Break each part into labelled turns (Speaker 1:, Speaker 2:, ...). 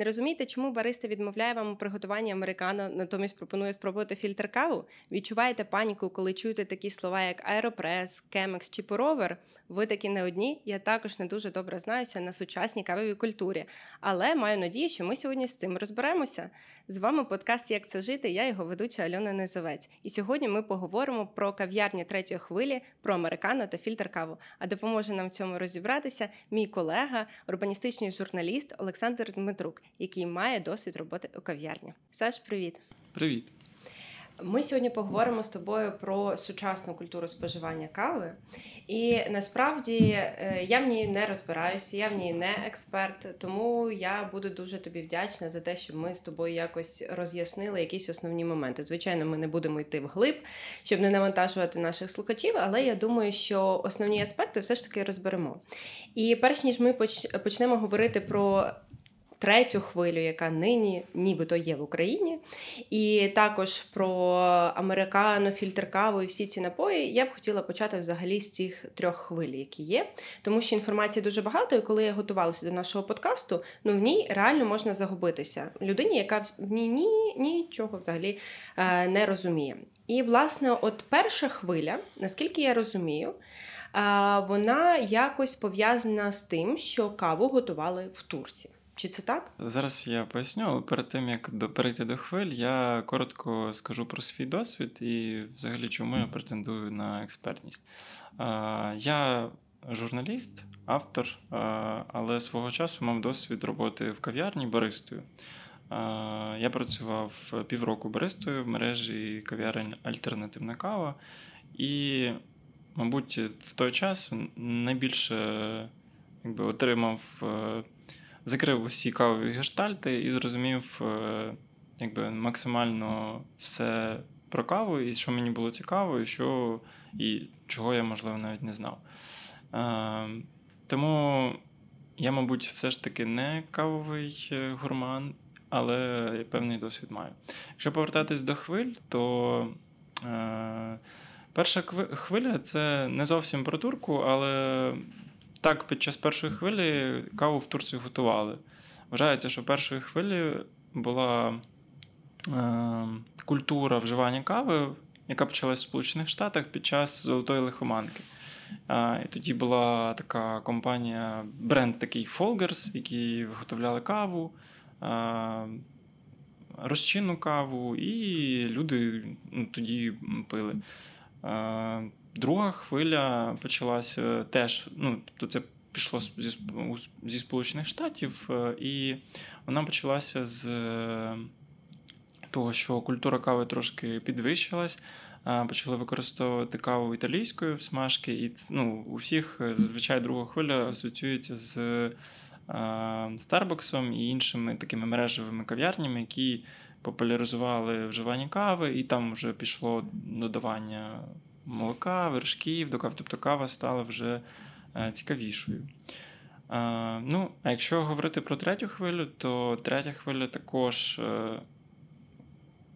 Speaker 1: Не розумієте, чому бариста відмовляє вам у приготуванні американо, натомість пропонує спробувати фільтр каву? Відчуваєте паніку, коли чуєте такі слова, як аеропрес, кемекс чи поровер? Ви такі не одні. Я також не дуже добре знаюся на сучасній кавовій культурі, але маю надію, що ми сьогодні з цим розберемося. З вами подкаст Як це жити. Я його ведуча Альона Низовець. І сьогодні ми поговоримо про кав'ярні третьої хвилі, про американо та фільтр каву. А допоможе нам в цьому розібратися мій колега, урбаністичний журналіст Олександр Дмитрук, який має досвід роботи у кав'ярні. Саш, привіт.
Speaker 2: Привіт.
Speaker 1: Ми сьогодні поговоримо з тобою про сучасну культуру споживання кави. І насправді е, я в ній не розбираюся, я в ній не експерт, тому я буду дуже тобі вдячна за те, щоб ми з тобою якось роз'яснили якісь основні моменти. Звичайно, ми не будемо йти вглиб, щоб не навантажувати наших слухачів, але я думаю, що основні аспекти все ж таки розберемо. І перш ніж ми почнемо говорити про третю хвилю, яка нині нібито є в Україні, і також про американо, фільтр каву і всі ці напої, я б хотіла почати взагалі з цих трьох хвиль, які є, тому що інформації дуже багато, і коли я готувалася до нашого подкасту, ну в ній реально можна загубитися людині, яка в ній ні, нічого взагалі е, не розуміє. І, власне, от перша хвиля, наскільки я розумію, вона якось пов'язана з тим, що каву готували в Турції. Чи це так?
Speaker 2: Зараз я поясню, але перед тим як перейти до хвиль, я коротко скажу про свій досвід і взагалі чому я претендую на експертність. Я журналіст, автор, але свого часу мав досвід роботи в кав'ярні баристою. Я працював півроку баристою в мережі кав'ярень Альтернативна кава, і, мабуть, в той час найбільше якби, отримав. Закрив усі кавові гештальти і зрозумів е, якби, максимально все про каву, і що мені було цікаво, і що, і чого я, можливо, навіть не знав. Е, тому я, мабуть, все ж таки не кавовий е, гурман, але я певний досвід маю. Якщо повертатись до хвиль, то. Перша хвиля це не зовсім про турку, але так, під час першої хвилі каву в Турції готували. Вважається, що першої хвилі була е, культура вживання кави, яка почалась в Сполучених Штатах під час золотої лихоманки. Е, і тоді була така компанія, бренд такий Folgers, які виготовляли каву, е, розчинну каву, і люди ну, тоді пили. Е, Друга хвиля почалася теж. Ну, тобто це пішло зі зі Сполучених Штатів, е, і вона почалася з е, того, що культура кави трошки підвищилась. Почали використовувати каву італійської смажки, і ну, у всіх е, зазвичай друга хвиля асоціюється з Старбаксом і іншими такими мережевими кав'ярнями, які популяризували вживання кави, і там вже пішло додавання молока, вершків до кави. Тобто кава стала вже е, цікавішою. Ну, а якщо говорити про третю хвилю, то третя хвиля також е,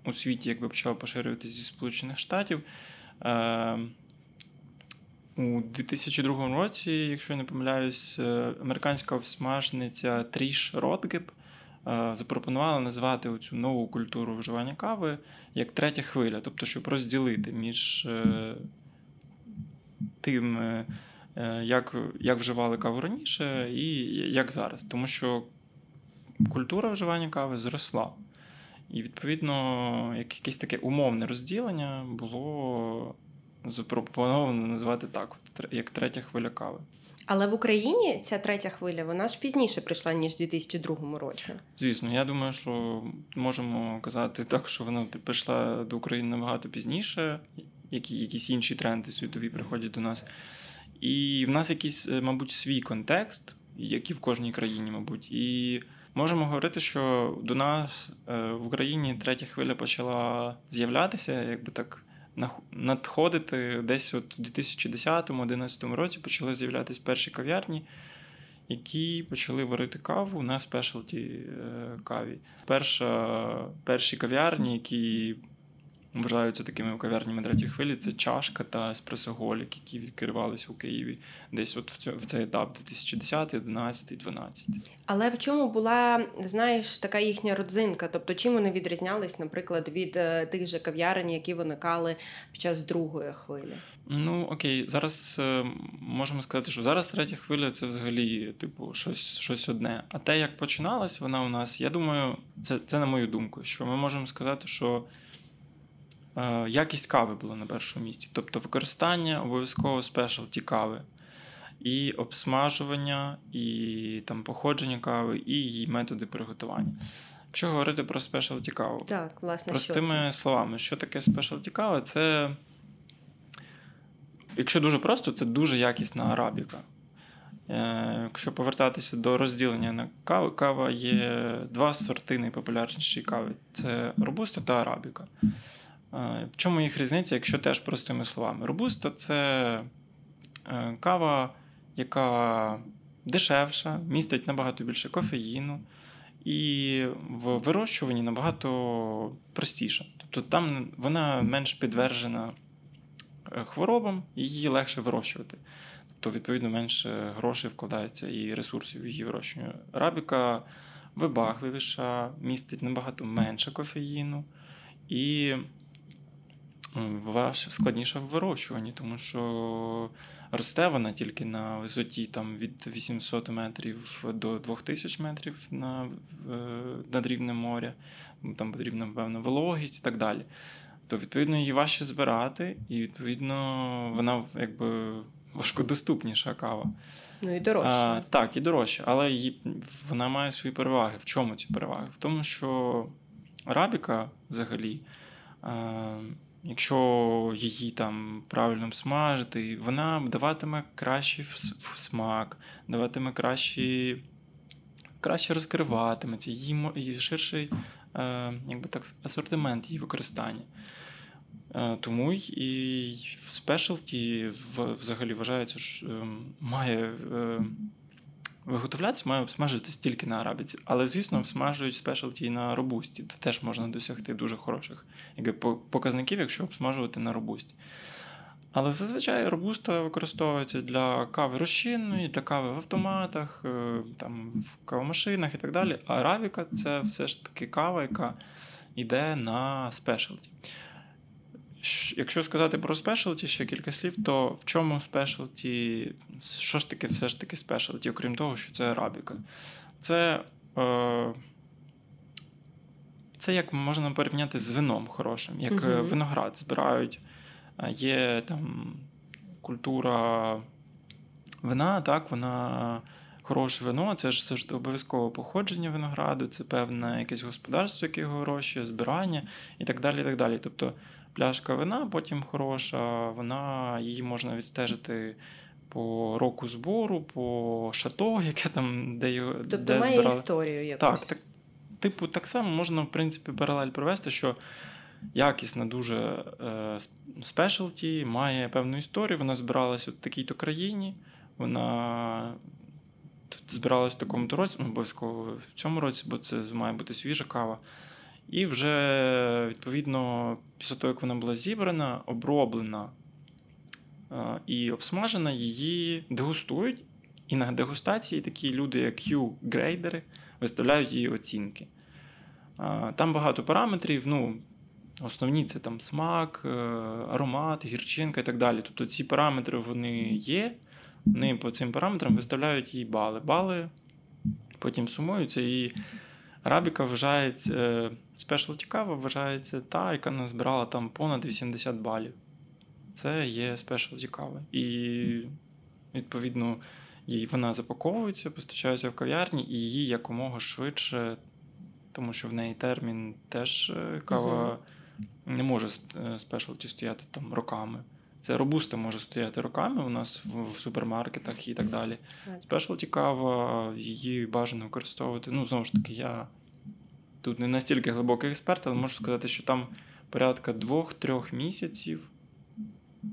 Speaker 2: у світі якби почала поширюватися зі Сполучених Штатів. Е, у 2002 році, якщо я не помиляюсь, американська обсмажниця Тріш Ротгеб запропонувала назвати оцю нову культуру вживання кави як третя хвиля, тобто, щоб розділити між е, тим, е, е, як як вживали каву раніше, і як зараз. Тому що культура вживання кави зросла. І, відповідно, якесь таке умовне розділення було запропоновано назвати так, як третя хвиля кави.
Speaker 1: Але в Україні ця третя хвиля вона ж пізніше прийшла ніж у 2002 році.
Speaker 2: Звісно, я думаю, що можемо казати так, що вона прийшла до України набагато пізніше, які якісь інші тренди світові приходять до нас. І в нас якийсь, е, мабуть, свій контекст, який в кожній країні, мабуть. І можемо говорити, що до нас е, в Україні третя хвиля почала з'являтися, якби так надходити десь от у 2010-2011 році почали з'являтися перші кав'ярні, які почали варити каву на спешалті каві. Перша, Перші кав'ярні, які вважаються такими кав'ярнями третьої хвилі, це чашка та еспресоголік, які відкривалися у Києві десь от в, цю, в цей етап 2010, 11, 12.
Speaker 1: Але в чому була, знаєш, така їхня родзинка? Тобто, чим вони відрізнялись, наприклад, від е, тих же кав'ярень, які виникали під час другої хвилі?
Speaker 2: Ну окей, зараз е, можемо сказати, що зараз третя хвиля це взагалі, типу, щось щось одне. А те, як починалась вона у нас, я думаю, це, це на мою думку, що ми можемо сказати, що. Е, якість кави була на першому місці. Тобто використання обов'язково спешалті кави, і обсмажування, і там походження кави, і її методи приготування. Якщо говорити про спешалті каву,
Speaker 1: так, власне,
Speaker 2: простими
Speaker 1: що це?
Speaker 2: словами, що таке спешалті кава? Це, якщо дуже просто, це дуже якісна арабіка. Е, якщо повертатися до розділення на каву, кава є два сорти найпопулярніші кави: це робуста та арабіка. В чому їх різниця, якщо теж простими словами? Робуста це е, кава, яка дешевша, містить набагато більше кофеїну, і в вирощуванні набагато простіша. Тобто там вона менш підтверджена е, хворобам, її легше вирощувати. Тобто, відповідно, менше грошей вкладається і ресурсів в її вирощуванню. Рабіка вибагливіша, містить набагато менше кофеїну. І ваш складніше в вирощуванні, тому що росте вона тільки на висоті там, від 800 метрів до 2000 метрів на, над рівнем моря. Там потрібна певна вологість і так далі. То, відповідно, її важче збирати, і, відповідно, вона якби важкодоступніша кава.
Speaker 1: Ну і дорожча.
Speaker 2: Так, і дорожча. Але її, вона має свої переваги. В чому ці переваги? В тому, що арабіка взагалі. А, Якщо її там правильно смажити, вона даватиме кращий смак, даватиме кращий, краще розкриватиметься, її ширший е, якби так, асортимент її використання. Е, тому і в спешалті взагалі вважається, що ем, має е, Виготовлятися має обсмажуватись тільки на арабіці, але, звісно, обсмажують спешалті і на робусті, де теж можна досягти дуже хороших показників, якщо обсмажувати на робусті. Але зазвичай робуста використовується для кави розчинної, для кави в автоматах, е, там, в кавомашинах і так далі. А арабіка це все ж таки кава, яка йде на спешалті. Якщо сказати про спешалті ще кілька слів, то в чому спешалті, що ж таке все ж таки спешалті, окрім того, що це арабіка? Це е, це як можна порівняти з вином хорошим, як uh виноград збирають. Є там культура вина, так, вона хороше вино, це ж завжди обов'язково походження винограду, це певне якесь господарство, яке його вирощує, збирання і так далі. і так далі. Тобто пляшка вина потім хороша, вона її можна відстежити. По року збору, по шато, яке там, де його
Speaker 1: тобто
Speaker 2: де
Speaker 1: має
Speaker 2: збирали.
Speaker 1: історію якусь.
Speaker 2: Так, так, типу, так само можна, в принципі, паралель провести, що якісна дуже е, спешалті, має певну історію. Вона збиралася в такій-то країні, вона збиралася в такому-то році, ну, обов'язково в цьому році, бо це має бути свіжа кава. І вже, відповідно, після того, як вона була зібрана, оброблена і обсмажена, її дегустують. І на дегустації такі люди, як Q-грейдери, виставляють її оцінки. Там багато параметрів. ну, Основні це там смак, е, аромат, гірчинка і так далі. Тобто ці параметри вони є. Вони по цим параметрам виставляють їй бали. Бали потім сумуються і Арабіка вважається, спешлті кава вважається та, яка назбирала там понад 80 балів. Це є спешлті кава. І, відповідно, їй вона запаковується, постачається в кав'ярні, і її якомога швидше, тому що в неї термін теж е, кава uh не може спешлті стояти там роками. Це робуста може стояти роками у нас в, в супермаркетах і так далі. Спешлті кава, її бажано використовувати. Ну, знову ж таки, я тут не настільки глибокий експерт, але можу сказати, що там порядка двох-трьох місяців.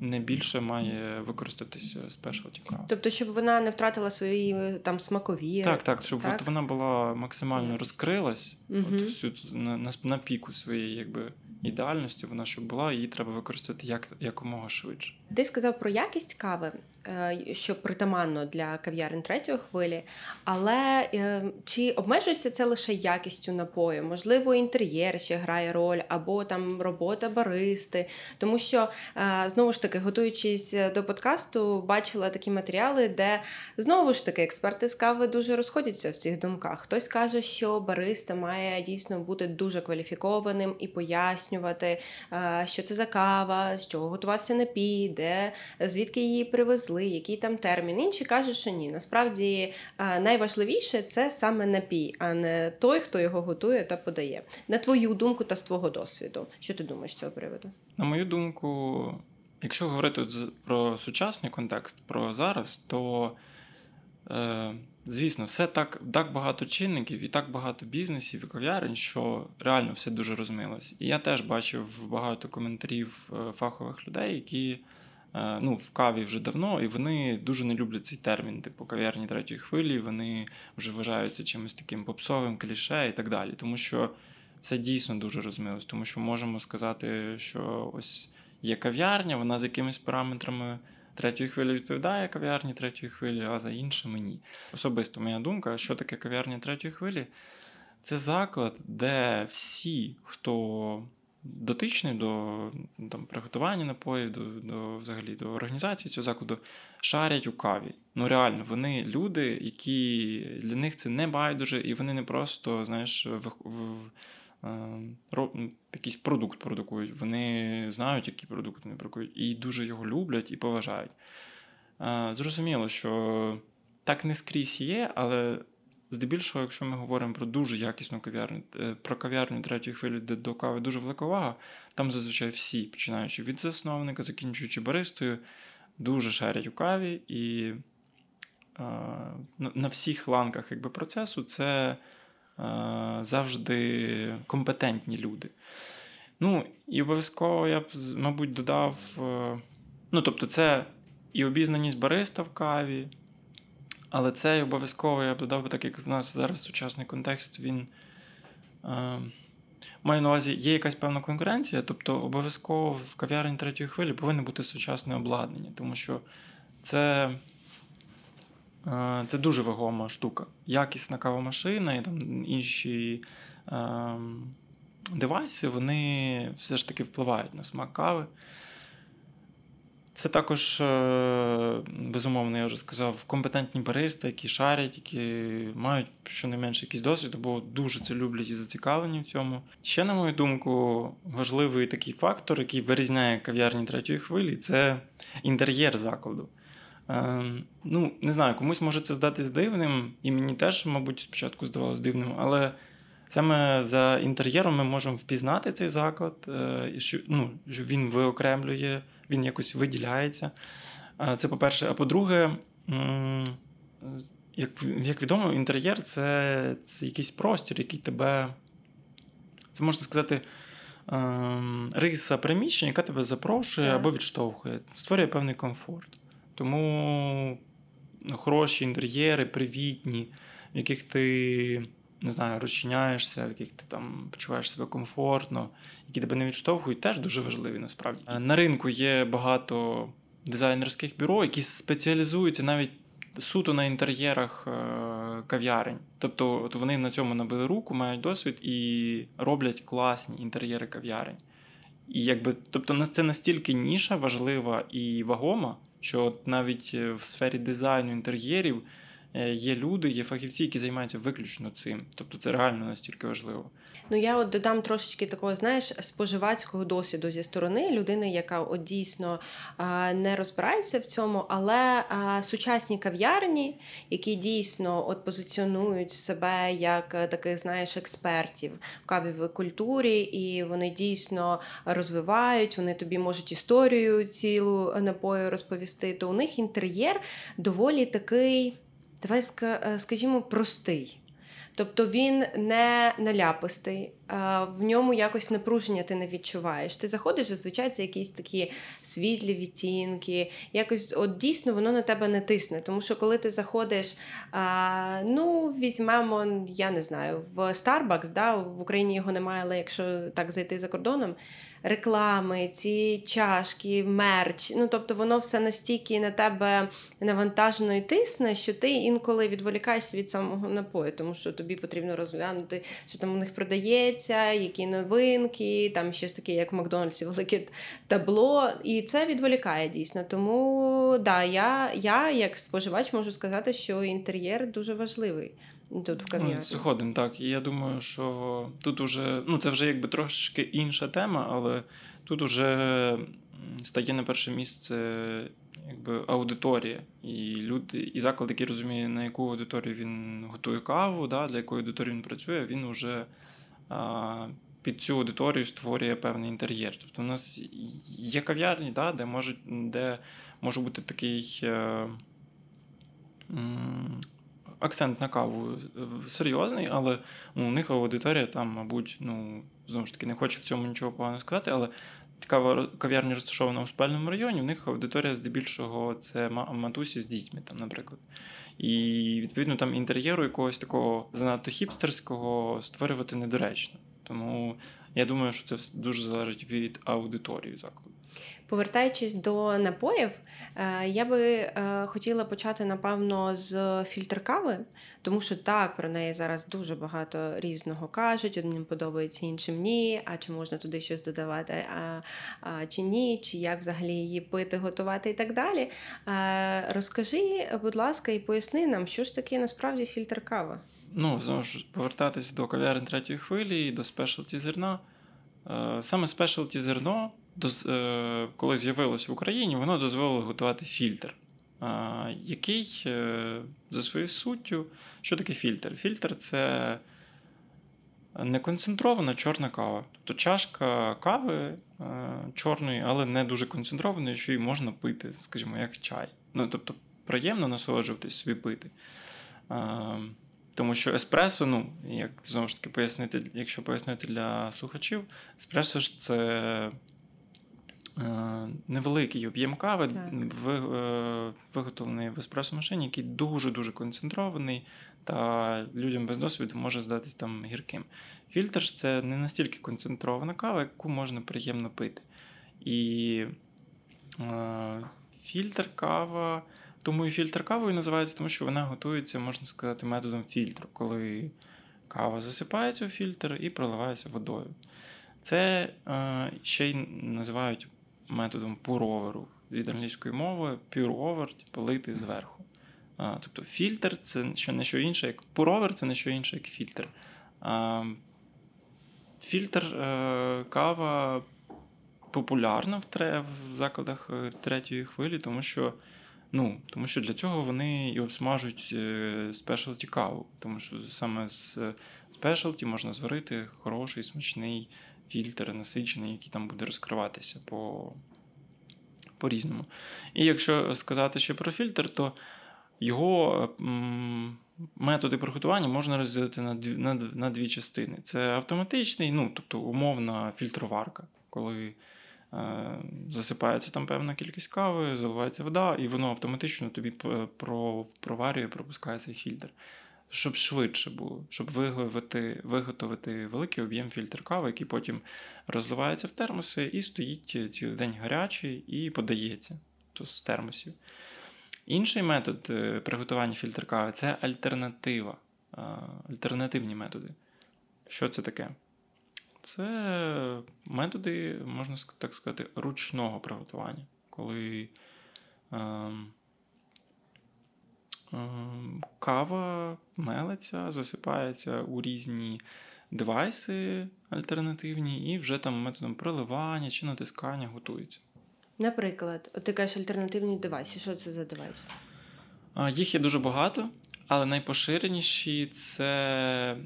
Speaker 2: Не більше має використатися спешалті кава.
Speaker 1: Тобто, щоб вона не втратила свої там смакові.
Speaker 2: Так, так, щоб так? вона була максимально розкрилась, угу. от всю на, на на, піку своєї якби ідеальності, вона щоб була, її треба використати як якомога швидше.
Speaker 1: Ти сказав про якість кави, е, що притаманно для кав'ярень третьої хвилі, але е, чи обмежується це лише якістю напою? Можливо, інтер'єр ще грає роль, або там робота баристи. Тому що е, знову ж таки, готуючись до подкасту, бачила такі матеріали, де знову ж таки експерти з кави дуже розходяться в цих думках. Хтось каже, що бариста має дійсно бути дуже кваліфікованим і пояснювати, що це за кава, з чого готувався напій, де звідки її привезли, який там термін. Інші кажуть, що ні. Насправді найважливіше це саме напій, а не той, хто його готує та подає. На твою думку та з твого досвіду. Що ти думаєш з цього приводу?
Speaker 2: На мою думку, якщо говорити про сучасний контекст, про зараз, то. Е, Звісно, все так так багато чинників і так багато бізнесів і кав'ярень, що реально все дуже розмилось. І я теж бачив багато коментарів е, фахових людей, які е, ну, в каві вже давно, і вони дуже не люблять цей термін, типу кав'ярні третьої хвилі. Вони вже вважаються чимось таким попсовим, кліше і так далі. Тому що все дійсно дуже розмилось, тому що можемо сказати, що ось є кав'ярня, вона з якимись параметрами третьої хвилі відповідає кав'ярні третьої хвилі, а за іншими ні. Особисто моя думка, що таке кав'ярня третьої хвилі? Це заклад, де всі, хто дотичний до там, приготування напоїв, до до, взагалі до організації цього закладу, шарять у каві. Ну реально, вони люди, які для них це не байдуже, і вони не просто, знаєш, в, в Е, якийсь продукт продукують. Вони знають, який продукт вони продукують, і дуже його люблять і поважають. Е, зрозуміло, що так не скрізь є, але здебільшого, якщо ми говоримо про дуже якісну кав'ярню, е, про кав'ярню третьої хвилі, де до кави дуже велика увага, там зазвичай всі, починаючи від засновника, закінчуючи баристою, дуже шарять у каві, і на всіх ланках якби, процесу це. Е, завжди компетентні люди. Ну, і обов'язково я б, мабуть, додав. Е, ну, тобто, це і обізнаність бариста в каві, але це обов'язково я б додав, так як в нас зараз сучасний контекст, він. Е, Маю на увазі, є якась певна конкуренція, тобто обов'язково в кав'ярні третьої хвилі повинно бути сучасне обладнання, тому що це Е, це дуже вагома штука. Якісна кавомашина і там інші е, девайси, вони все ж таки впливають на смак кави. Це також, е, безумовно, я вже сказав, компетентні баристи, які шарять, які мають щонайменше якийсь досвід, або дуже це люблять і зацікавлені в цьому. Ще, на мою думку, важливий такий фактор, який вирізняє кав'ярні третьої хвилі, це інтер'єр закладу. Ем, ну, не знаю, комусь може це здатись дивним, і мені теж, мабуть, спочатку здавалось дивним, але саме за інтер'єром ми можемо впізнати цей заклад, е, що ну, він виокремлює, він якось виділяється. Це по-перше. А по-друге, як як відомо, інтер'єр це, це якийсь простір, який тебе, це можна сказати. Ем, риса приміщення, яка тебе запрошує так. або відштовхує, створює певний комфорт. Тому ну, хороші інтер'єри, привітні, в яких ти не знаю, розчиняєшся, в яких ти там почуваєш себе комфортно, які тебе не відштовхують, теж дуже важливі насправді. Е, на ринку є багато дизайнерських бюро, які спеціалізуються навіть суто на інтер'єрах е, кав'ярень. Тобто от вони на цьому набили руку, мають досвід і роблять класні інтер'єри кав'ярень. І якби, тобто, це настільки ніша важлива і вагома що навіть е, в сфері дизайну інтер'єрів є люди, є фахівці, які займаються виключно цим. Тобто це реально настільки важливо.
Speaker 1: Ну я от додам трошечки такого, знаєш, споживацького досвіду зі сторони людини, яка от дійсно не розбирається в цьому, але сучасні кав'ярні, які дійсно от позиціонують себе як е, таких, знаєш, експертів в кавівій культурі, і вони дійсно розвивають, вони тобі можуть історію цілу напою розповісти, то у них інтер'єр доволі такий, давай е, скажімо, простий. Тобто він не наляпистий, в ньому якось напруження ти не відчуваєш. Ти заходиш, зазвичай це якісь такі світлі відтінки, якось от дійсно воно на тебе не тисне. Тому що коли ти заходиш, ну візьмемо, я не знаю, в Starbucks, да, в Україні його немає, але якщо так зайти за кордоном реклами, ці чашки, мерч. Ну тобто воно все настільки на тебе навантажено і тисне, що ти інколи відволікаєшся від самого напою, тому що тобі потрібно розглянути, що там у них продається, які новинки, там щось таке, як в Макдональдсі, велике табло. І це відволікає дійсно. Тому да, я, я як споживач можу сказати, що інтер'єр дуже важливий тут в кав'ярні. Ну,
Speaker 2: Згоден, так. І я думаю, що тут уже, ну це вже якби трошки інша тема, але тут уже стає на перше місце якби аудиторія. І люди, і заклад, який розуміє, на яку аудиторію він готує каву, да, для якої аудиторії він працює, він вже під цю аудиторію створює певний інтер'єр. Тобто у нас є кав'ярні, да, де можуть, де може бути такий. Е, акцент на каву серйозний, але ну, у них аудиторія там, мабуть, ну, знову ж таки, не хочу в цьому нічого поганого сказати, але кава, кав'ярня розташована у спальному районі, у них аудиторія здебільшого це матусі з дітьми, там, наприклад. І відповідно там інтер'єру якогось такого занадто хіпстерського створювати недоречно. Тому я думаю, що це дуже залежить від аудиторії закладу.
Speaker 1: Повертаючись до напоїв, е, я би е, хотіла почати, напевно, з фільтр кави, тому що так, про неї зараз дуже багато різного кажуть. Одним подобається, іншим ні. А чи можна туди щось додавати, а, а чи ні, чи як взагалі її пити, готувати і так далі. Е, розкажи, будь ласка, і поясни нам, що ж таке насправді фільтр кави.
Speaker 2: Ну, знову ж повертатися до кав'ярень третьої хвилі і до спешалті зерна. Саме спешалті зерно Е, коли з'явилось в Україні, воно дозволило готувати фільтр, який е, за своєю суттю, що таке фільтр? Фільтр це неконцентрована чорна кава. Тобто чашка кави е, чорної, але не дуже концентрованої, що її можна пити, скажімо, як чай. Ну, Тобто, приємно насолоджуватись собі пити. Тому що еспресо, ну, як знову ж таки пояснити, якщо пояснити для слухачів, еспресо ж це Е, невеликий об'єм кави, е, виготовлений в еспресо-машині, який дуже-дуже концентрований, та людям без досвіду може здатись там гірким. Фільтр ж це не настільки концентрована кава, яку можна приємно пити. І е, фільтр кава, тому і фільтр кавою називається, тому що вона готується, можна сказати, методом фільтру, коли кава засипається у фільтр і проливається водою. Це е, ще й називають методом пуроверу від англійської мови, pure-over, типу зверху. А, Тобто фільтр це що не що інше, як пуровер це не що інше, як фільтр. А, Фільтр е, кава популярна в тре, в закладах е, третьої хвилі, тому що ну, тому що для цього вони і обсмажують спешалті каву. Тому що саме з спешалті можна зварити хороший, смачний фільтр насичений, який там буде розкриватися по, по-різному. І якщо сказати ще про фільтр, то його м, методи приготування можна розділити на дві, на, на дві частини. Це автоматичний, ну, тобто умовна фільтроварка, коли засипається там певна кількість кави, заливається вода, і воно автоматично тобі проварює, пропускає цей фільтр щоб швидше було, щоб виготовити виготовити великий об'єм фільтр кави, який потім розливається в термоси і стоїть цілий день гарячий і подається то з термосів. Інший метод е, приготування фільтр кави це альтернатива, альтернативні методи. Що це таке? Це методи, можна так сказати, ручного приготування, коли. Ем, Ем, кава мелиться, засипається у різні девайси альтернативні, і вже там методом проливання чи натискання готується.
Speaker 1: Наприклад, от ти кажеш альтернативні девайси. Що це за девайси?
Speaker 2: Їх є дуже багато, але найпоширеніші це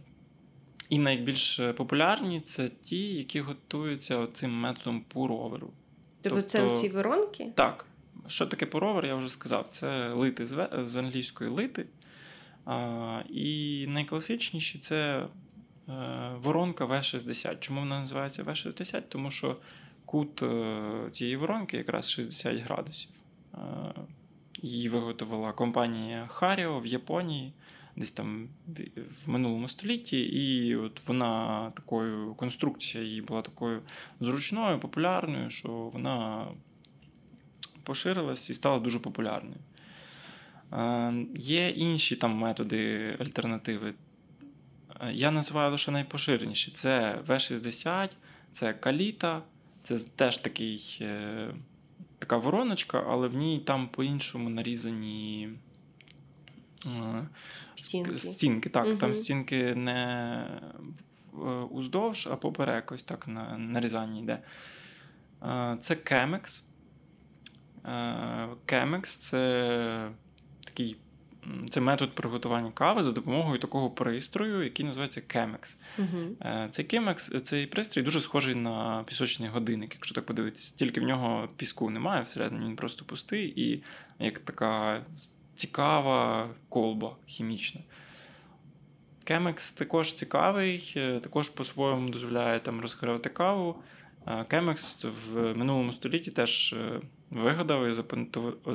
Speaker 2: і найбільш популярні це ті, які готуються цим методом пуроверу.
Speaker 1: Тобто, тобто це ці воронки?
Speaker 2: Так. Що таке поровер, я вже сказав. Це лити з англійської лити. І найкласичніші це воронка В60. Чому вона називається В60? Тому що кут цієї воронки якраз 60 градусів. Її виготовила компанія Харіо в Японії десь там в минулому столітті, і от вона такою конструкція її була такою зручною, популярною, що вона поширилась і стала дуже популярною. Є інші там методи альтернативи. Я називаю лише найпоширеніші: це В60, це каліта, це теж такий, е, така вороночка, але в ній там по-іншому нарізані
Speaker 1: Стінки.
Speaker 2: Стінки, так. Угу. Там стінки не уздовж, а поперек ось так на нарізанні йде. Це кемекс. Кемекс це такий це метод приготування кави за допомогою такого пристрою, який називається Chemex. Uh-huh. Цей Chemex, цей пристрій дуже схожий на пісочний годинник, якщо так подивитися. Тільки в нього піску немає, всередині він просто пустий, і як така цікава колба хімічна. Кемекс також цікавий, е, також по-своєму дозволяє там розкривати каву. Кемекс в минулому столітті теж е, вигадав і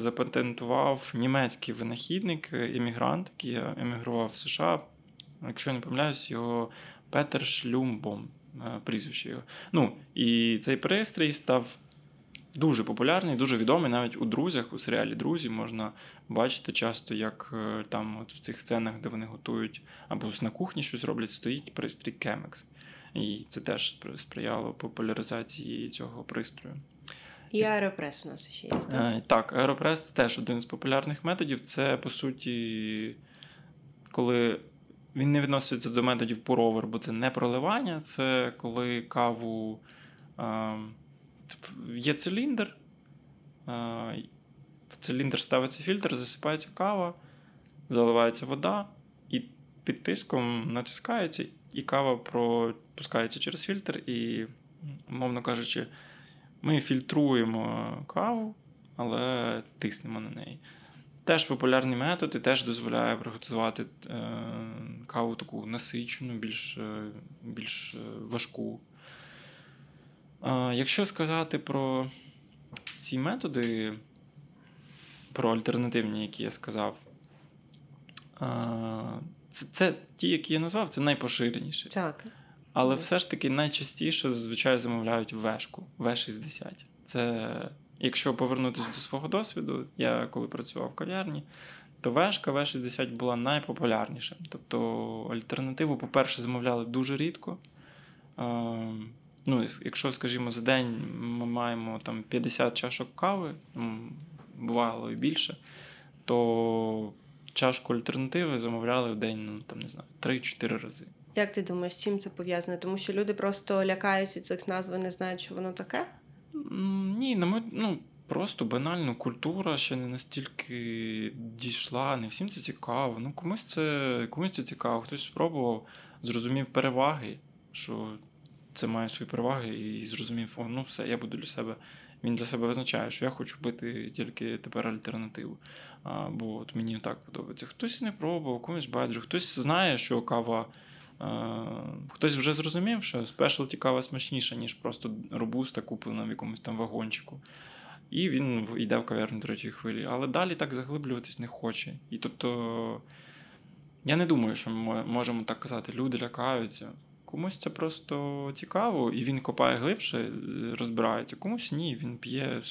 Speaker 2: запатентував німецький винахідник, іммігрант, який емігрував в США. Якщо не помиляюсь, його Петер Шлюмбом, е, прізвище його. Ну, І цей пристрій став дуже популярний, дуже відомий навіть у друзях, у серіалі Друзі можна бачити часто, як е, там от в цих сценах, де вони готують або на кухні щось роблять, стоїть пристрій Chemex. І це теж сприяло популяризації цього пристрою.
Speaker 1: І аеропрес у нас ще є. Так,
Speaker 2: е, Так, аеропрес це теж один з популярних методів. Це, по суті, коли він не відноситься до методів пуровер, бо це не проливання, це коли каву. Ем, є циліндр, в циліндр ставиться фільтр, засипається кава, заливається вода, і під тиском натискається, і кава пропускається через фільтр, і, мовно кажучи, ми фільтруємо каву, але тиснемо на неї. Теж популярний метод і теж дозволяє приготувати е, каву таку насичену, більш е, більш е, важку. Якщо сказати про ці методи, про альтернативні, які я сказав, це це ті, які я назвав, це найпоширеніші.
Speaker 1: Так.
Speaker 2: Але все ж таки найчастіше зазвичай замовляють вешку, В60. Це, якщо повернутися до свого досвіду, я коли працював в кав'ярні, то вешка В60 була найпопулярнішим. Тобто альтернативу, по-перше, замовляли дуже рідко ну, якщо, скажімо, за день ми маємо там 50 чашок кави, бувало і більше, то чашку альтернативи замовляли в день, ну там не знаю, 3-4 рази.
Speaker 1: Як ти думаєш, з чим це пов'язано? Тому що люди просто лякаються цих назв і не знають, що воно таке?
Speaker 2: Ні, на мою, ну, просто банально культура ще не настільки дійшла, не всім це цікаво. Ну, комусь це комусь це цікаво, хтось спробував, зрозумів переваги, що це має свої переваги і зрозумів, о, ну все, я буду для себе. Він для себе визначає, що я хочу бити тільки тепер альтернативу. А, Бо от мені так подобається. Хтось не пробував, комусь байдуже, хтось знає, що кава. Хтось вже зрозумів, що спешлті кава смачніша, ніж просто робуста, куплена в якомусь там вагончику. І він йде в кав'ярню третьої хвилі. Але далі так заглиблюватись не хоче. І тобто я не думаю, що ми можемо так казати, люди лякаються. Комусь це просто цікаво, і він копає глибше, е, розбирається. Комусь ні, він п'є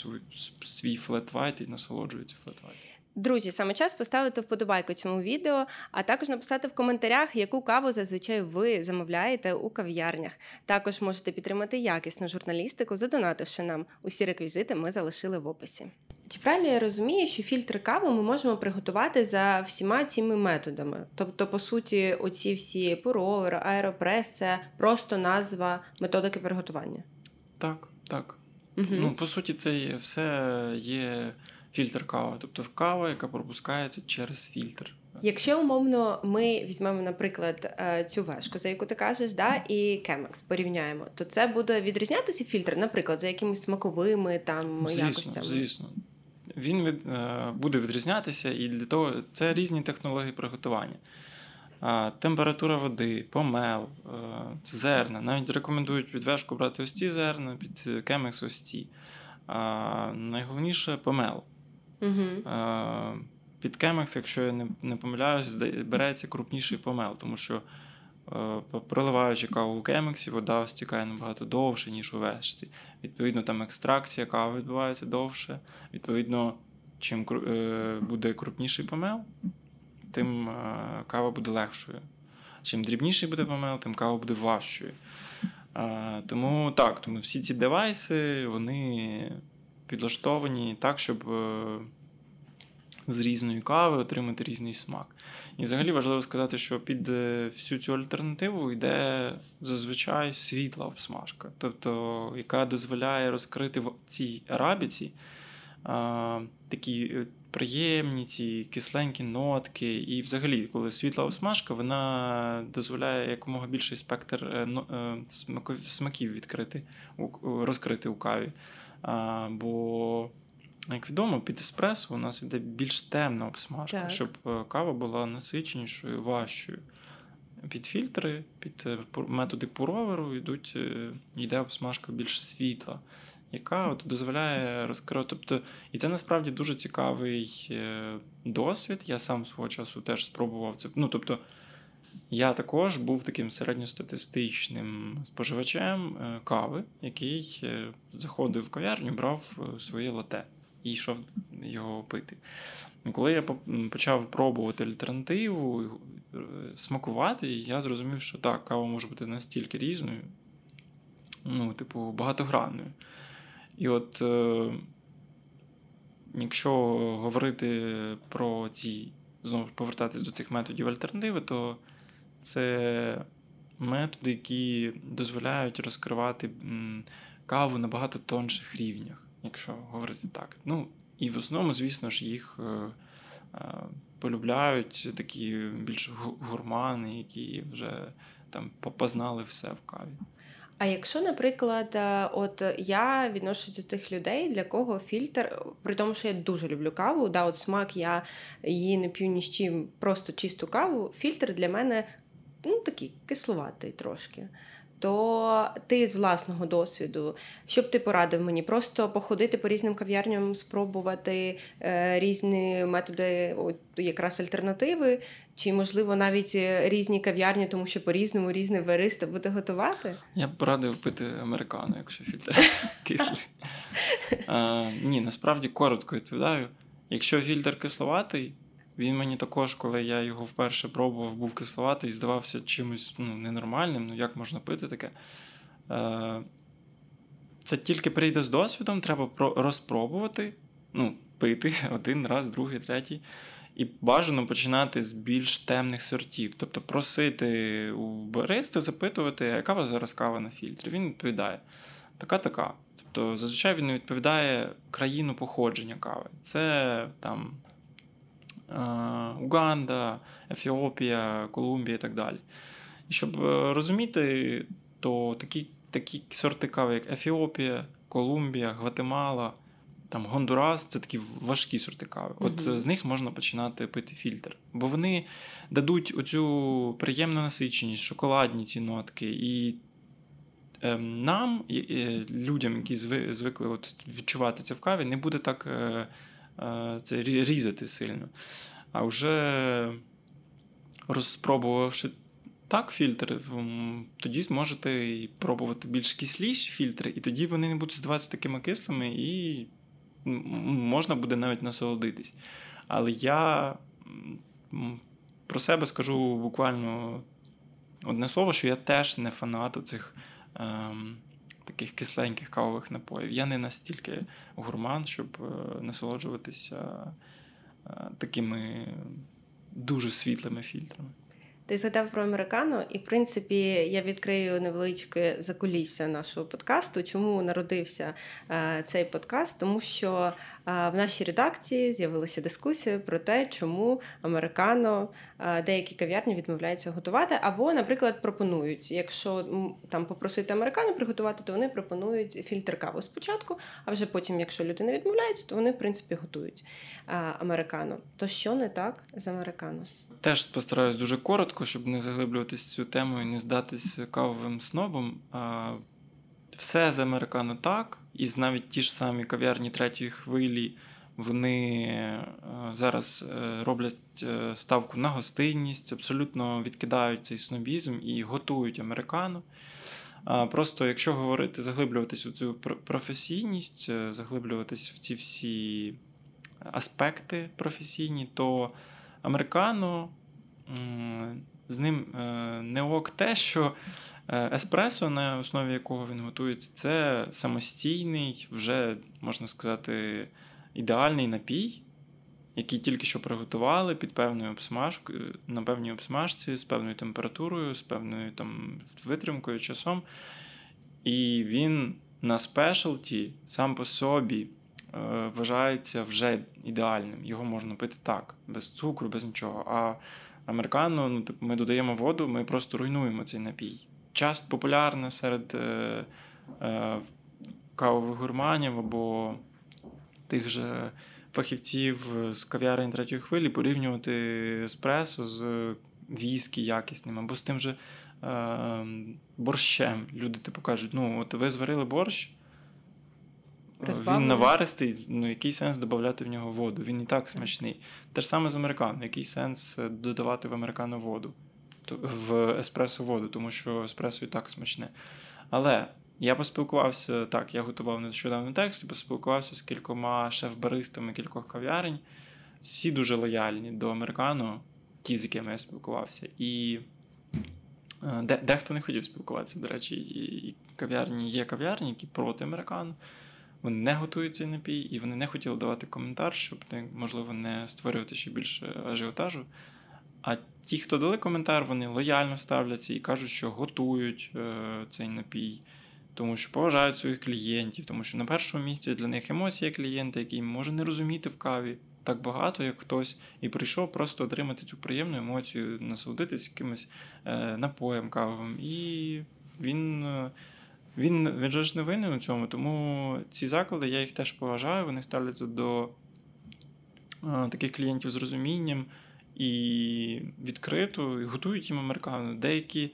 Speaker 2: свій, флет-вайт і насолоджується флет-вайт.
Speaker 1: Друзі, саме час поставити вподобайку цьому відео, а також написати в коментарях, яку каву зазвичай ви замовляєте у кав'ярнях. Також можете підтримати якісну журналістику, задонативши нам. Усі реквізити ми залишили в описі. Чи правильно я розумію, що фільтр кави ми можемо приготувати за всіма цими методами? Тобто, по суті, оці всі пуровер, аеропрес це просто назва методики приготування?
Speaker 2: Так, так. Угу. Ну, по суті, це є, все є фільтр кави, тобто кава, яка пропускається через фільтр.
Speaker 1: Якщо умовно ми візьмемо, наприклад, е, цю вешку, за яку ти кажеш, да, і кемекс порівняємо, то це буде відрізнятися фільтр, наприклад, за якимись смаковими там
Speaker 2: звісно,
Speaker 1: якостями?
Speaker 2: Звісно, він від, е, буде відрізнятися, і для того це різні технології приготування. Температура води, помел, е, зерна. Навіть рекомендують під вешку брати ось ці зерна, під кемекс ось ці. Найголовніше помел. Угу. Під кемекс, якщо я не не помиляюсь, береться крупніший помел, тому що Е, проливаючи каву у кемексі, вода стікає набагато довше, ніж у вешці. Відповідно, там екстракція кави відбувається довше. Відповідно, чим е, буде крупніший помел, тим е, кава буде легшою. Чим дрібніший буде помел, тим кава буде важчою. Тому так, тому всі ці девайси вони підлаштовані так, щоб з різної кави отримати різний смак. І взагалі важливо сказати, що під е, всю цю альтернативу йде зазвичай світла обсмажка, тобто яка дозволяє розкрити в цій арабіці а, такі е, приємні ці кисленькі нотки. І взагалі, коли світла обсмажка, вона дозволяє якомога більший спектр е, смаків відкрити, розкрити у каві. А, Бо як відомо, під еспресо у нас іде більш темна обсмажка, так. щоб е, кава була насиченішою, важчою. Під фільтри, під е, методи пуроверу йдуть, е, йде обсмажка більш світла, яка от дозволяє розкрити. Тобто, І це насправді дуже цікавий досвід. Я сам свого часу теж спробував це. Ну, тобто, я також був таким середньостатистичним споживачем кави, який заходив в кав'ярню, брав своє лате і йшов його пити. Коли я почав пробувати альтернативу, е, смакувати, я зрозумів, що так, кава може бути настільки різною, ну, типу, багатогранною. І от, е, якщо говорити про ці, знову повертатись до цих методів альтернативи, то це методи, які дозволяють розкривати каву на багато тонших рівнях якщо говорити так. Ну, і в основному, звісно ж, їх е, е, полюбляють такі більш гурмани, які вже там познали все в каві.
Speaker 1: А якщо, наприклад, е, от я відношусь до тих людей, для кого фільтр, при тому, що я дуже люблю каву, да, от смак я її не п'ю ні з чим, просто чисту каву, фільтр для мене ну, такий кисловатий трошки то ти з власного досвіду, що б ти порадив мені? Просто походити по різним кав'ярням, спробувати е, різні методи, от, якраз альтернативи, чи, можливо, навіть різні кав'ярні, тому що по-різному різне вариста буде готувати?
Speaker 2: Я б порадив пити американу, якщо фільтр кислий. Ні, насправді коротко відповідаю. Якщо фільтр кисловатий, він мені також, коли я його вперше пробував, був кисловатий здавався чимось ну, ненормальним. Ну, як можна пити таке? Е, це тільки прийде з досвідом, треба розпробувати, ну, пити один раз, другий, третій. І бажано починати з більш темних сортів. Тобто просити у бариста, запитувати, яка у вас зараз кава на фільтрі. Він відповідає: така-така. Тобто, зазвичай він відповідає країну походження кави. Це там Уганда, Ефіопія, Колумбія і так далі. І щоб е, розуміти, то такі такі сорти кави, як Ефіопія, Колумбія, Гватемала, там Гондурас це такі важкі сорти кави. От mm з них можна починати пити фільтр. Бо вони дадуть оцю приємну насиченість, шоколадні ці нотки. І е, нам, е, людям, які звикли от відчувати це в каві, не буде так. Е, це різати сильно. А вже розпробувавши так фільтри, тоді зможете і пробувати більш кисліші фільтри, і тоді вони не будуть здаватися такими кислими, і можна буде навіть насолодитись. Але я про себе скажу буквально одне слово, що я теж не фанат цих. Ем, таких кисленьких кавових напоїв. Я не настільки гурман, щоб е, насолоджуватися е, такими дуже світлими фільтрами.
Speaker 1: Ти згадав про американо, і в принципі я відкрию невеличке закулісся нашого подкасту. Чому народився е, цей подкаст? Тому що е, в нашій редакції з'явилася дискусія про те, чому американо е, деякі кав'ярні відмовляються готувати, або, наприклад, пропонують. Якщо там попросити американо приготувати, то вони пропонують фільтр каву спочатку, а вже потім, якщо людина відмовляється, то вони в принципі готують американо. То що не так з американо?
Speaker 2: Теж постараюсь дуже коротко, щоб не заглиблюватись цю тему і не здатись кавовим снобом. Все з американо так, і навіть ті ж самі кав'ярні третьої хвилі. Вони е, зараз е, роблять е, ставку на гостинність, абсолютно відкидають цей снобізм і готують американо. Просто якщо говорити, заглиблюватись у цю професійність, заглиблюватись в ці всі аспекти професійні, то американо, з ним е, не ок те, що е, еспресо, на основі якого він готується, це самостійний, вже, можна сказати, ідеальний напій, який тільки що приготували під певною обсмажкою, на певній обсмажці, з певною температурою, з певною там витримкою, часом. І він на спешалті сам по собі Е, вважається вже ідеальним. Його можна пити так, без цукру, без нічого. А американо, ну, типу, ми додаємо воду, ми просто руйнуємо цей напій. Часто популярне серед е, е, кавових гурманів або тих же фахівців з кав'ярень третьої хвилі порівнювати еспресо з віскі якісним, або з тим же е, борщем. Люди типу кажуть: ну, от ви зварили борщ. Він наваристий, ну який сенс додати в нього воду? Він і так смачний. Те ж саме з американо. Який сенс е, додавати в американо воду, в еспресо воду, тому що еспресо і так смачне. Але я поспілкувався так, я готував нещодавно текст, поспілкувався з кількома шеф-баристами кількох кав'ярень. Всі дуже лояльні до американо, ті, з якими я спілкувався. І е, де, дехто не хотів спілкуватися, до речі, і кав'ярні є кав'ярні, які проти американо вони не готують цей напій, і вони не хотіли давати коментар, щоб можливо не створювати ще більше ажіотажу. А ті, хто дали коментар, вони лояльно ставляться і кажуть, що готують е, цей напій, тому що поважають своїх клієнтів, тому що на першому місці для них емоція клієнта, який може не розуміти в каві так багато, як хтось, і прийшов просто отримати цю приємну емоцію, насолодитись якимось е, напоєм кавовим. І він. Е, він він же ж не винен у цьому, тому ці заклади я їх теж поважаю. Вони ставляться до а, таких клієнтів з розумінням і відкрито, і готують їм американо. Деякі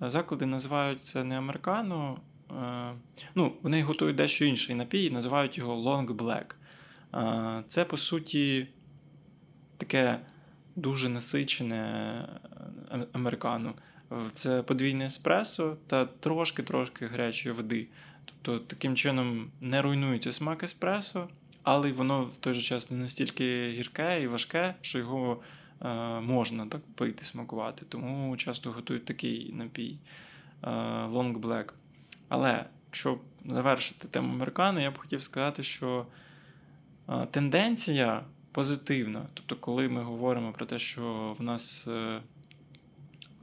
Speaker 2: заклади називають це не американо. А, ну, Вони готують дещо інший напій і називають його Long Black. А, Це, по суті, таке дуже насичене американо. Це подвійне еспресо та трошки-трошки гарячої води. Тобто таким чином не руйнується смак еспресо, але воно в той же час не настільки гірке і важке, що його е, можна так пити, смакувати. Тому часто готують такий напій е, Long Black. Але якщо завершити тему американо, я б хотів сказати, що е, тенденція позитивна. Тобто, коли ми говоримо про те, що в нас.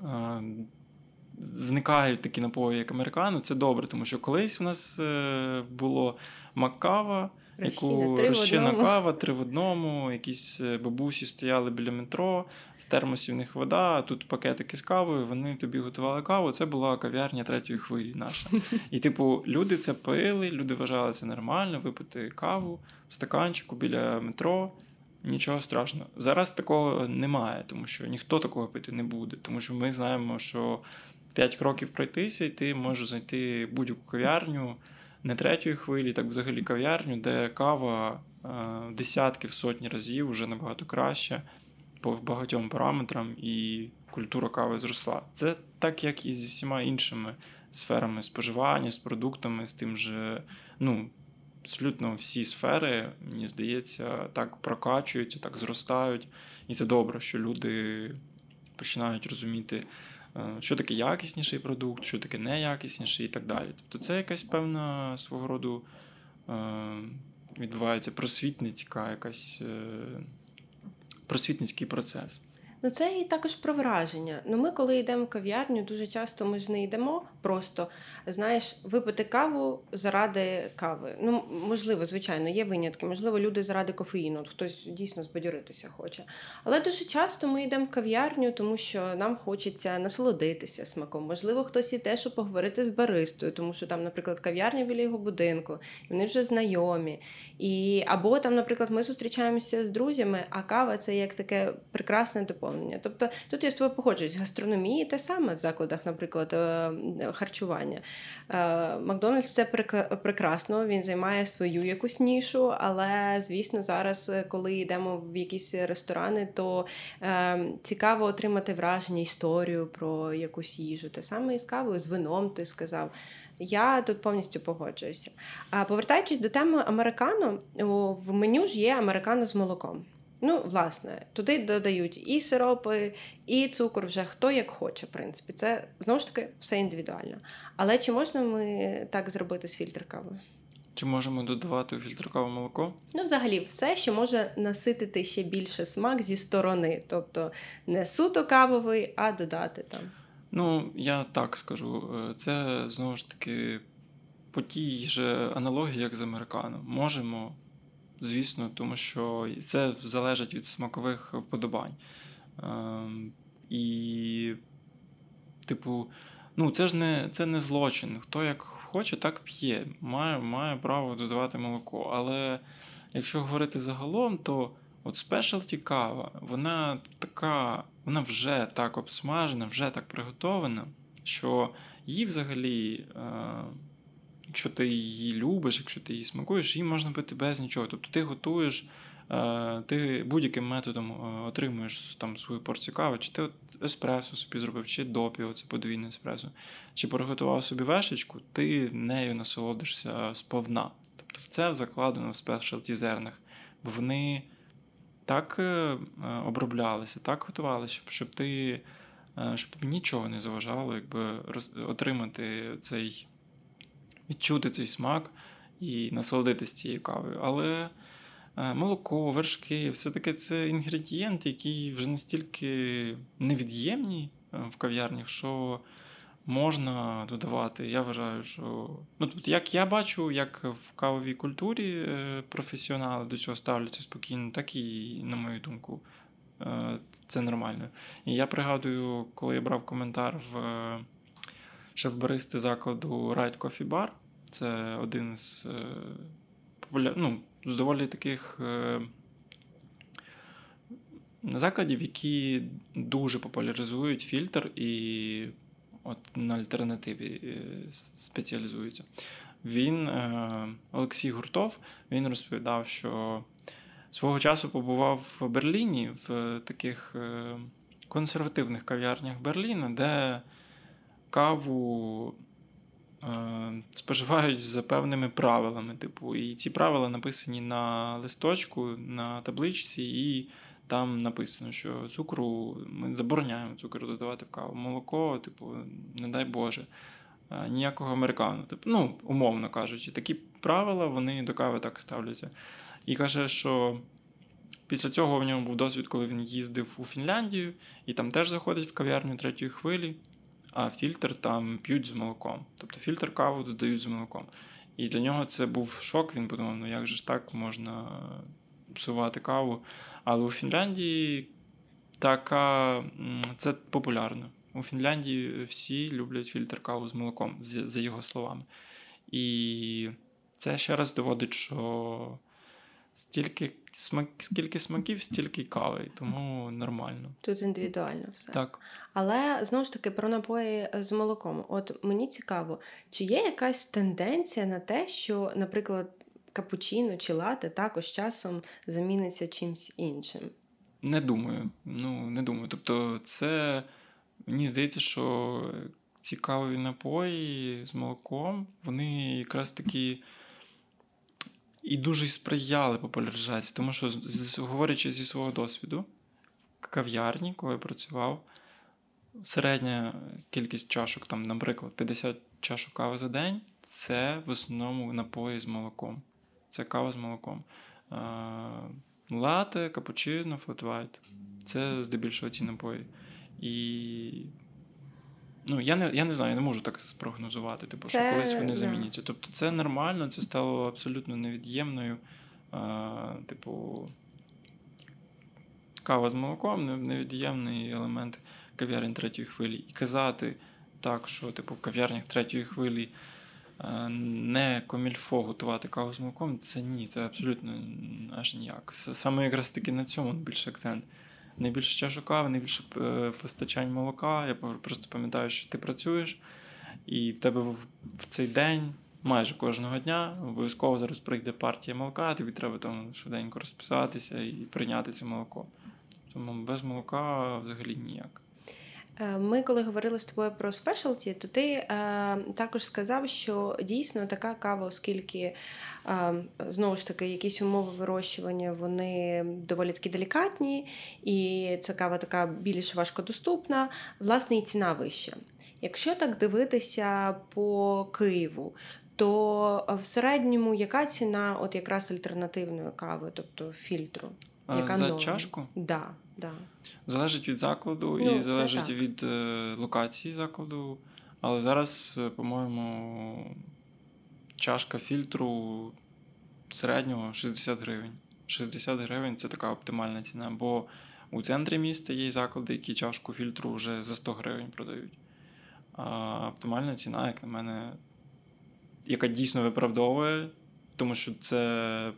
Speaker 2: Е, зникають такі напої, як американо, це добре, тому що колись в нас е, було маккава, яку розчина кава, три в одному, якісь е, бабусі стояли біля метро, з термосів в них вода, а тут пакетики з кавою, вони тобі готували каву. Це була кав'ярня третьої хвилі наша. І, типу, люди це пили, люди вважали це нормально, випити каву в стаканчику біля метро. Нічого страшного. Зараз такого немає, тому що ніхто такого пити не буде. Тому що ми знаємо, що 5 кроків пройтися, і ти можеш знайти будь-яку кав'ярню не третьої хвилі, так взагалі кав'ярню, де кава десятки в сотні разів вже набагато краще по багатьом параметрам, і культура кави зросла. Це так, як і зі всіма іншими сферами споживання, з продуктами, з тим же. ну, абсолютно всі сфери, мені здається, так прокачуються, так зростають. І це добре, що люди починають розуміти, е, що таке якісніший продукт, що таке неякісніший і так далі. Тобто це якась певна свого роду е, відбувається просвітницька, якась е, просвітницький процес.
Speaker 1: Ну, це і також про враження. Ну, ми, коли йдемо в кав'ярню, дуже часто ми ж не йдемо просто, знаєш, випити каву заради кави. Ну, можливо, звичайно, є винятки. Можливо, люди заради кофеїну. Хтось дійсно збадьоритися хоче. Але дуже часто ми йдемо в кав'ярню, тому що нам хочеться насолодитися смаком. Можливо, хтось іде, щоб поговорити з баристою, тому що там, наприклад, кав'ярня біля його будинку, і вони вже знайомі. І або там, наприклад, ми зустрічаємося з друзями, а кава це як таке прекрасне доповнення. Тобто тут я з тобою погоджуюсь, гастрономії те саме в закладах, наприклад, е, харчування. Е, Макдональдс це прекрасно, він займає свою якусь нішу, але звісно, зараз, е, коли йдемо в якісь ресторани, то цікаво отримати враження, історію про якусь їжу. Те саме і з кавою, з вином, ти сказав. Я тут повністю погоджуюся. А повертаючись до теми американо, в меню ж є американо з молоком. Ну, власне, туди додають і сиропи, і цукор вже хто як хоче, в принципі. Це знову ж таки все індивідуально. Але чи можна ми так зробити з фільтр кави?
Speaker 2: Чи можемо додавати у фільтр каву молоко?
Speaker 1: Ну, взагалі, все, що може наситити ще більше смак зі сторони. Тобто не суто кавовий, а додати там.
Speaker 2: Ну, я так скажу. Е, це знову ж таки по тій же аналогії, як з американо. Можемо, звісно, тому що це залежить від смакових вподобань. Ем, і, типу, ну, це ж не це не злочин. Хто як хоче, так п'є. Має, має право додавати молоко. Але якщо говорити загалом, то. От спешалті кава, вона така, вона вже так обсмажена, вже так приготована, що її взагалі, е, якщо ти її любиш, якщо ти її смакуєш, її можна пити без нічого. Тобто ти готуєш, е, ти будь-яким методом е, отримуєш там свою порцію кави, чи ти от еспресо собі зробив, чи допі, це подвійне еспресо, чи приготував собі вешечку, ти нею насолодишся сповна. Тобто в це закладено в спешалті зернах, бо вони так е, оброблялися, так готувалися, щоб ти щоб тобі нічого не заважало, якби отримати цей, відчути цей смак і насолодитися цією кавою. Але молоко, вершки, все-таки це інгредієнти, які вже настільки невід'ємні в кав'ярнях, що можна додавати. Я вважаю, що ну тобто, як я бачу, як в кавовій культурі е, професіонали до цього ставляться спокійно, так і, на мою думку, е, це нормально. І я пригадую, коли я брав коментар в е, шеф-баристи закладу Right Coffee Bar, це один з популя... ну, з доволі таких. Закладів, які дуже популяризують фільтр і от на альтернативі е, спеціалізується. Він, е, Олексій Гуртов, він розповідав, що свого часу побував в Берліні в таких е, консервативних кав'ярнях Берліна, де каву споживають за певними правилами. Типу, І ці правила написані на листочку, на табличці. і там написано, що цукру ми забороняємо цукру додавати в каву. Молоко, типу, не дай Боже, ніякого американу. Типу, ну, умовно кажучи, такі правила вони до кави так ставляться. І каже, що після цього в ньому був досвід, коли він їздив у Фінляндію, і там теж заходить в кав'ярню третьої хвилі, а фільтр там п'ють з молоком. Тобто фільтр каву додають з молоком. І для нього це був шок. Він подумав, ну як же ж так можна псувати каву. Але у Фінляндії така це популярно. У Фінляндії всі люблять фільтр каву з молоком, за його словами. І це ще раз доводить, що стільки смак, скільки смаків, стільки кави, тому нормально.
Speaker 1: Тут індивідуально все.
Speaker 2: Так.
Speaker 1: Але знову ж таки про напої з молоком. От мені цікаво, чи є якась тенденція на те, що, наприклад, капучино чи лате також часом заміниться чимось іншим?
Speaker 2: Не думаю. Ну, не думаю. Тобто, це мені здається, що цікаві напої з молоком, вони якраз такі. І дуже сприяли популяризації, тому що, говорячи зі свого досвіду, кав'ярні, коли я працював, середня кількість чашок, там, наприклад, 50 чашок кави за день це в основному напої з молоком це кава з молоком. Лате, капучино, флет Це здебільшого ці напої. І Ну, я не я не знаю, я не можу так спрогнозувати, типу, це, що колись вони заміняться. Тобто це нормально, це стало абсолютно невід'ємною. А, Типу, кава з молоком невід'ємний елемент кав'ярень третьої хвилі. І казати так, що типу, в кав'ярнях третьої хвилі не комільфо готувати каву з молоком, це ні, це абсолютно аж ніяк. Саме якраз таки на цьому більше акцент найбільше чашок шукав, найбільше постачань молока. Я просто пам'ятаю, що ти працюєш, і в тебе в цей день. Майже кожного дня обов'язково зараз прийде партія молока, тобі треба там швиденько розписатися і прийняти це молоко. Тому без молока взагалі ніяк.
Speaker 1: Е, ми, коли говорили з тобою про спешалті, то ти е, також сказав, що дійсно така кава, оскільки е, знову ж таки якісь умови вирощування вони доволі таки делікатні, і ця кава така більш важкодоступна, власне, і ціна вища. Якщо так дивитися по Києву, то в середньому яка ціна от якраз альтернативної кави, тобто фільтру?
Speaker 2: Яка За норма? чашку?
Speaker 1: Да, да.
Speaker 2: Залежить від закладу ну, і залежить від е, локації закладу. Але зараз, е, по-моєму, чашка фільтру середнього 60 гривень. 60 гривень це така оптимальна ціна. Бо у центрі міста є заклади, які чашку фільтру вже за 100 гривень продають. А оптимальна ціна, як на мене, яка дійсно виправдовує, тому що це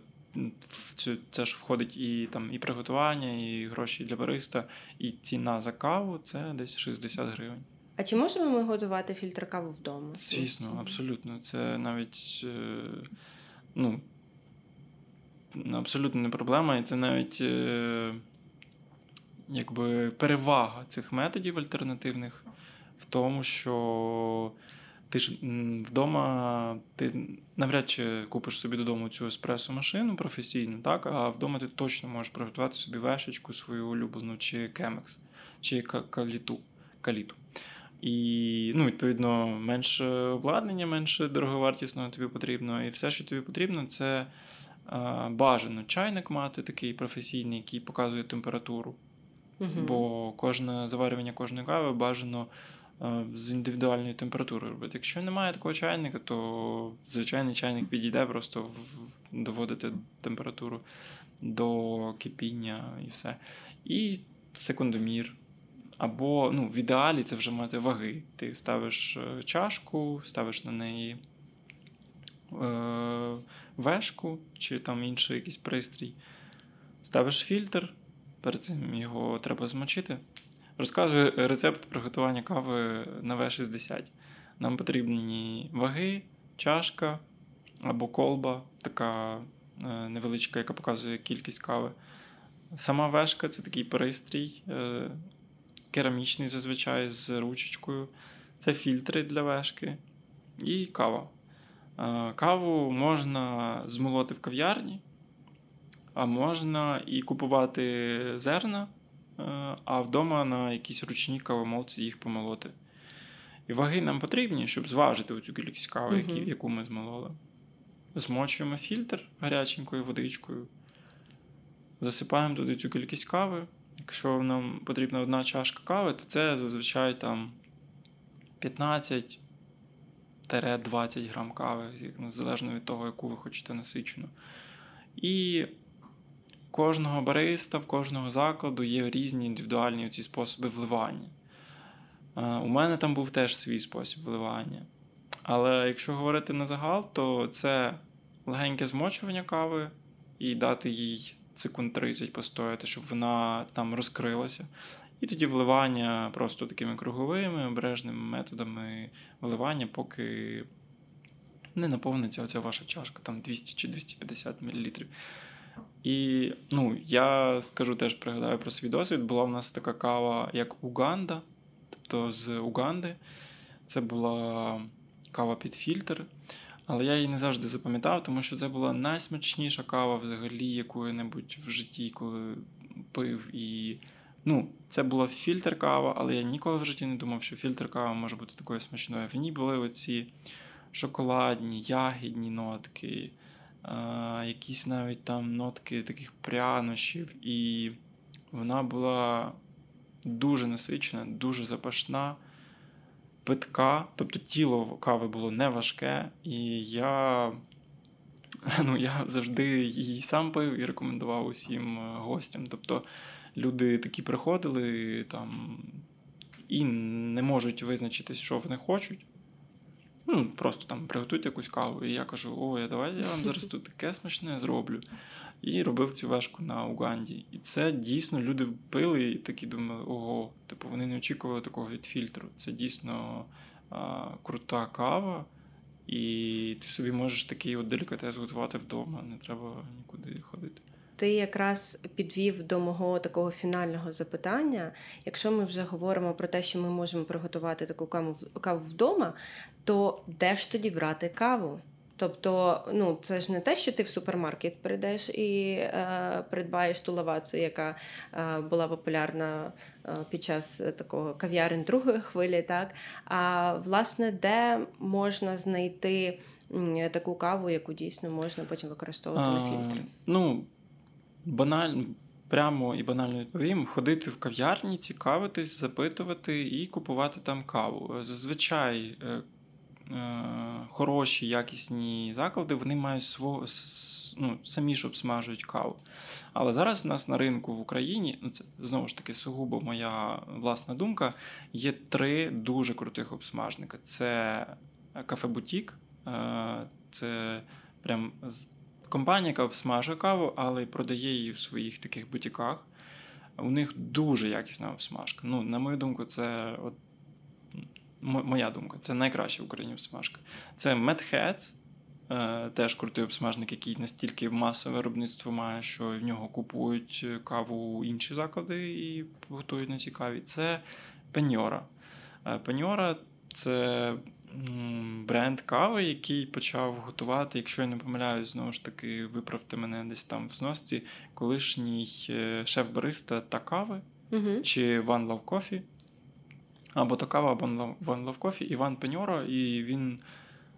Speaker 2: це ж входить і там і приготування, і гроші для бариста, і ціна за каву це десь 60 гривень.
Speaker 1: А чи можемо ми готувати фільтр каву вдома?
Speaker 2: Звісно, абсолютно. Це навіть е, ну, абсолютно не проблема, і це навіть е, якби перевага цих методів альтернативних в тому, що ти ж вдома ти навряд чи купиш собі додому цю еспресо-машину професійну, так? а вдома ти точно можеш приготувати собі вешечку свою улюблену, чи кемекс, чи каліту. каліту. І, ну, відповідно, менше обладнання, менше дороговартісного тобі потрібно. І все, що тобі потрібно, це бажано чайник мати такий професійний, який показує температуру. Угу. Бо кожне заварювання кожної кави бажано з індивідуальною температурою робити. Якщо немає такого чайника, то звичайний чайник підійде, просто доводити температуру до кипіння і все. І секундомір. Або ну, в ідеалі це вже мати ваги. Ти ставиш е, чашку, ставиш на неї е, вешку чи там інший якийсь пристрій, ставиш фільтр, перед цим його треба змочити. Розказую рецепт приготування кави на В60. Нам потрібні ваги, чашка або колба, така е, невеличка, яка показує кількість кави. Сама вешка це такий пристрій, е, керамічний зазвичай з ручечкою. Це фільтри для вешки і кава. Е, каву можна змолоти в кав'ярні, а можна і купувати зерна. Е, а вдома на якісь ручні кавомолці їх помолоти. І ваги нам потрібні, щоб зважити оцю кількість кави, які, uh яку ми змололи. Змочуємо фільтр гаряченькою водичкою, засипаємо туди цю кількість кави. Якщо нам потрібна одна чашка кави, то це зазвичай там 15 20 грам кави, залежно від того, яку ви хочете насичену. І кожного бариста, в кожного закладу є різні індивідуальні ці способи вливання. У мене там був теж свій спосіб вливання. Але якщо говорити на загал, то це легеньке змочування кави і дати їй секунд 30 постояти, щоб вона там розкрилася. І тоді вливання просто такими круговими, обережними методами вливання, поки не наповниться оця ваша чашка, там 200 чи 250 мл. І ну, я скажу теж пригадаю про свій досвід. Була в нас така кава, як Уганда, тобто з Уганди. Це була кава під фільтр. Але я її не завжди запам'ятав, тому що це була найсмачніша кава взагалі, яку-небудь в житті, коли пив. І ну, це була фільтр кава, але я ніколи в житті не думав, що фільтр кава може бути такою смачною. В ній були оці шоколадні, ягідні нотки якісь навіть там нотки таких прянощів, і вона була дуже насичена, дуже запашна, питка, тобто тіло кави було не важке, і я ну, я завжди її сам пив і рекомендував усім е, гостям. Тобто люди такі приходили там і не можуть визначитись, що вони хочуть. Ну, Просто там приготуйте якусь каву. І я кажу, ой, давай я вам зараз тут таке смачне зроблю. І робив цю вешку на Уганді. І це дійсно люди пили і такі думали, ого, типу вони не очікували такого від фільтру. Це дійсно а, крута кава. І ти собі можеш такий от делікатес готувати вдома, не треба нікуди ходити.
Speaker 1: Ти якраз підвів до мого такого фінального запитання. Якщо ми вже говоримо про те, що ми можемо приготувати таку каву каву вдома, то де ж тоді брати каву? Тобто, ну це ж не те, що ти в супермаркет прийдеш і е, придбаєш ту лавацу, яка е, була популярна е, під час такого кав'ярень другої хвилі, так а власне, де можна знайти таку каву, яку дійсно можна потім використовувати на фільтрі?
Speaker 2: Ну банально. Прямо і банально відповім: ходити в кав'ярні, цікавитись, запитувати і купувати там каву. Зазвичай е, Е, хороші, якісні заклади, вони мають свого ну, самі ж обсмажують каву. Але зараз у нас на ринку в Україні, ну це знову ж таки сугубо моя власна думка, є три дуже крутих обсмажника: це кафе Бутік, е, це прям компанія, яка обсмажує каву, але продає її в своїх таких бутіках. У них дуже якісна обсмажка. Ну, На мою думку, це от моя думка, це найкраща в Україні обсмажка. Це е, теж крутий обсмажник, який настільки масове виробництво має, що в нього купують каву інші заклади і готують на цій каві. Це Пеньора. Пеньора це бренд кави, який почав готувати, якщо я не помиляюсь, знову ж таки, виправте мене десь там в зносці, колишній е, шеф-бариста та кави uh чи One Love Coffee або то кава, або One Love Coffee, Іван Пеньоро, і він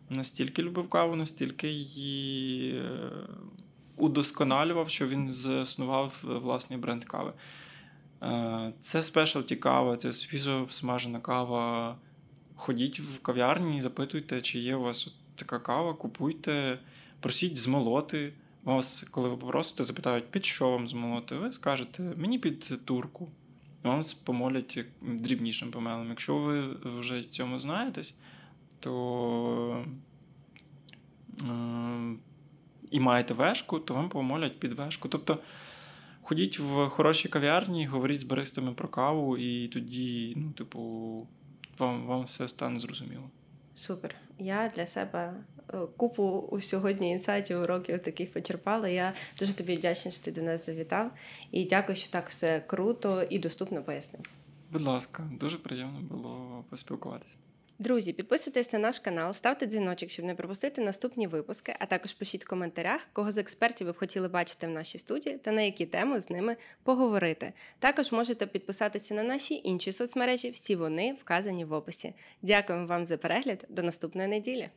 Speaker 2: настільки любив каву, настільки її е, удосконалював, що він заснував власний бренд кави. Е, це спешалті кава, це свіжо смажена кава. Ходіть в кав'ярні, запитуйте, чи є у вас така кава, купуйте, просіть змолоти. Вас, коли ви попросите, запитають, під що вам змолоти, ви скажете, мені під турку вам помолять дрібнішим помелом. Якщо ви вже в цьому знаєтесь, то е, і маєте вешку, то вам помолять під вешку. Тобто ходіть в хороші кав'ярні, говоріть з баристами про каву, і тоді, ну, типу, вам, вам все стане зрозуміло.
Speaker 1: Супер. Я для себе купу у сьогодні інсайтів, уроків таких почерпала. Я дуже тобі вдячна, що ти до нас завітав. І дякую, що так все круто і доступно пояснив.
Speaker 2: Будь ласка, дуже приємно було поспілкуватися.
Speaker 1: Друзі, підписуйтесь на наш канал, ставте дзвіночок, щоб не пропустити наступні випуски, а також пишіть в коментарях, кого з експертів ви б хотіли бачити в нашій студії та на які теми з ними поговорити. Також можете підписатися на наші інші соцмережі, всі вони вказані в описі. Дякуємо вам за перегляд. До наступної неділі.